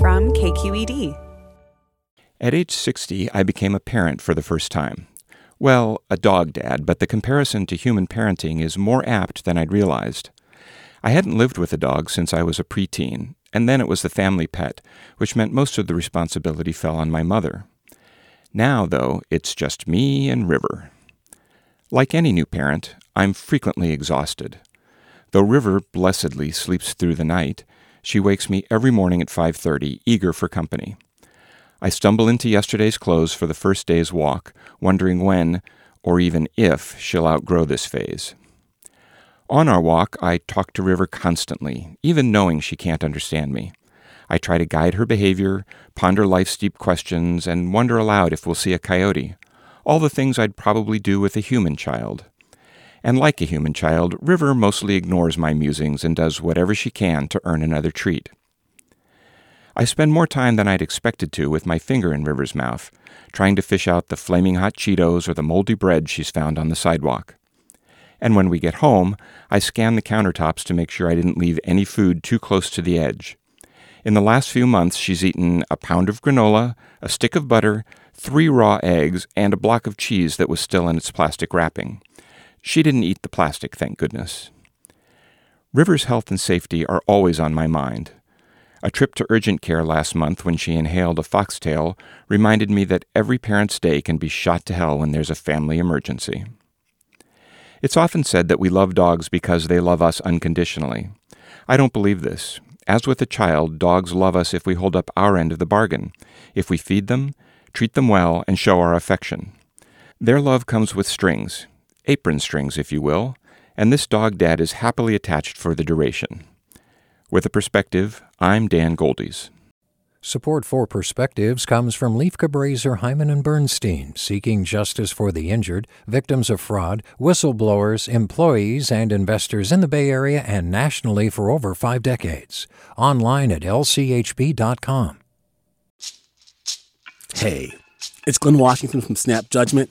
From KQED. At age 60, I became a parent for the first time. Well, a dog dad, but the comparison to human parenting is more apt than I'd realized. I hadn't lived with a dog since I was a preteen, and then it was the family pet, which meant most of the responsibility fell on my mother. Now, though, it's just me and River. Like any new parent, I'm frequently exhausted. Though River blessedly sleeps through the night, she wakes me every morning at 5:30, eager for company. I stumble into yesterday's clothes for the first day's walk, wondering when, or even if, she'll outgrow this phase. On our walk, I talk to River constantly, even knowing she can't understand me. I try to guide her behavior, ponder life's deep questions, and wonder aloud if we'll see a coyote. All the things I'd probably do with a human child. And like a human child, River mostly ignores my musings and does whatever she can to earn another treat. I spend more time than I'd expected to with my finger in River's mouth, trying to fish out the flaming hot Cheetos or the moldy bread she's found on the sidewalk. And when we get home, I scan the countertops to make sure I didn't leave any food too close to the edge. In the last few months, she's eaten a pound of granola, a stick of butter, three raw eggs, and a block of cheese that was still in its plastic wrapping. She didn't eat the plastic, thank goodness. River's health and safety are always on my mind. A trip to urgent care last month when she inhaled a foxtail reminded me that every parent's day can be shot to hell when there's a family emergency. It's often said that we love dogs because they love us unconditionally. I don't believe this. As with a child, dogs love us if we hold up our end of the bargain, if we feed them, treat them well, and show our affection. Their love comes with strings, apron strings, if you will, and this dog dad is happily attached for the duration. With a perspective, I'm Dan Goldes. Support for Perspectives comes from Lieff Cabraser, Heimann and Bernstein, seeking justice for the injured, victims of fraud, whistleblowers, employees, and investors in the Bay Area and nationally for over five decades. Online at lchb.com. Hey, it's Glynn Washington from Snap Judgment,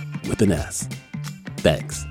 with an S. Thanks.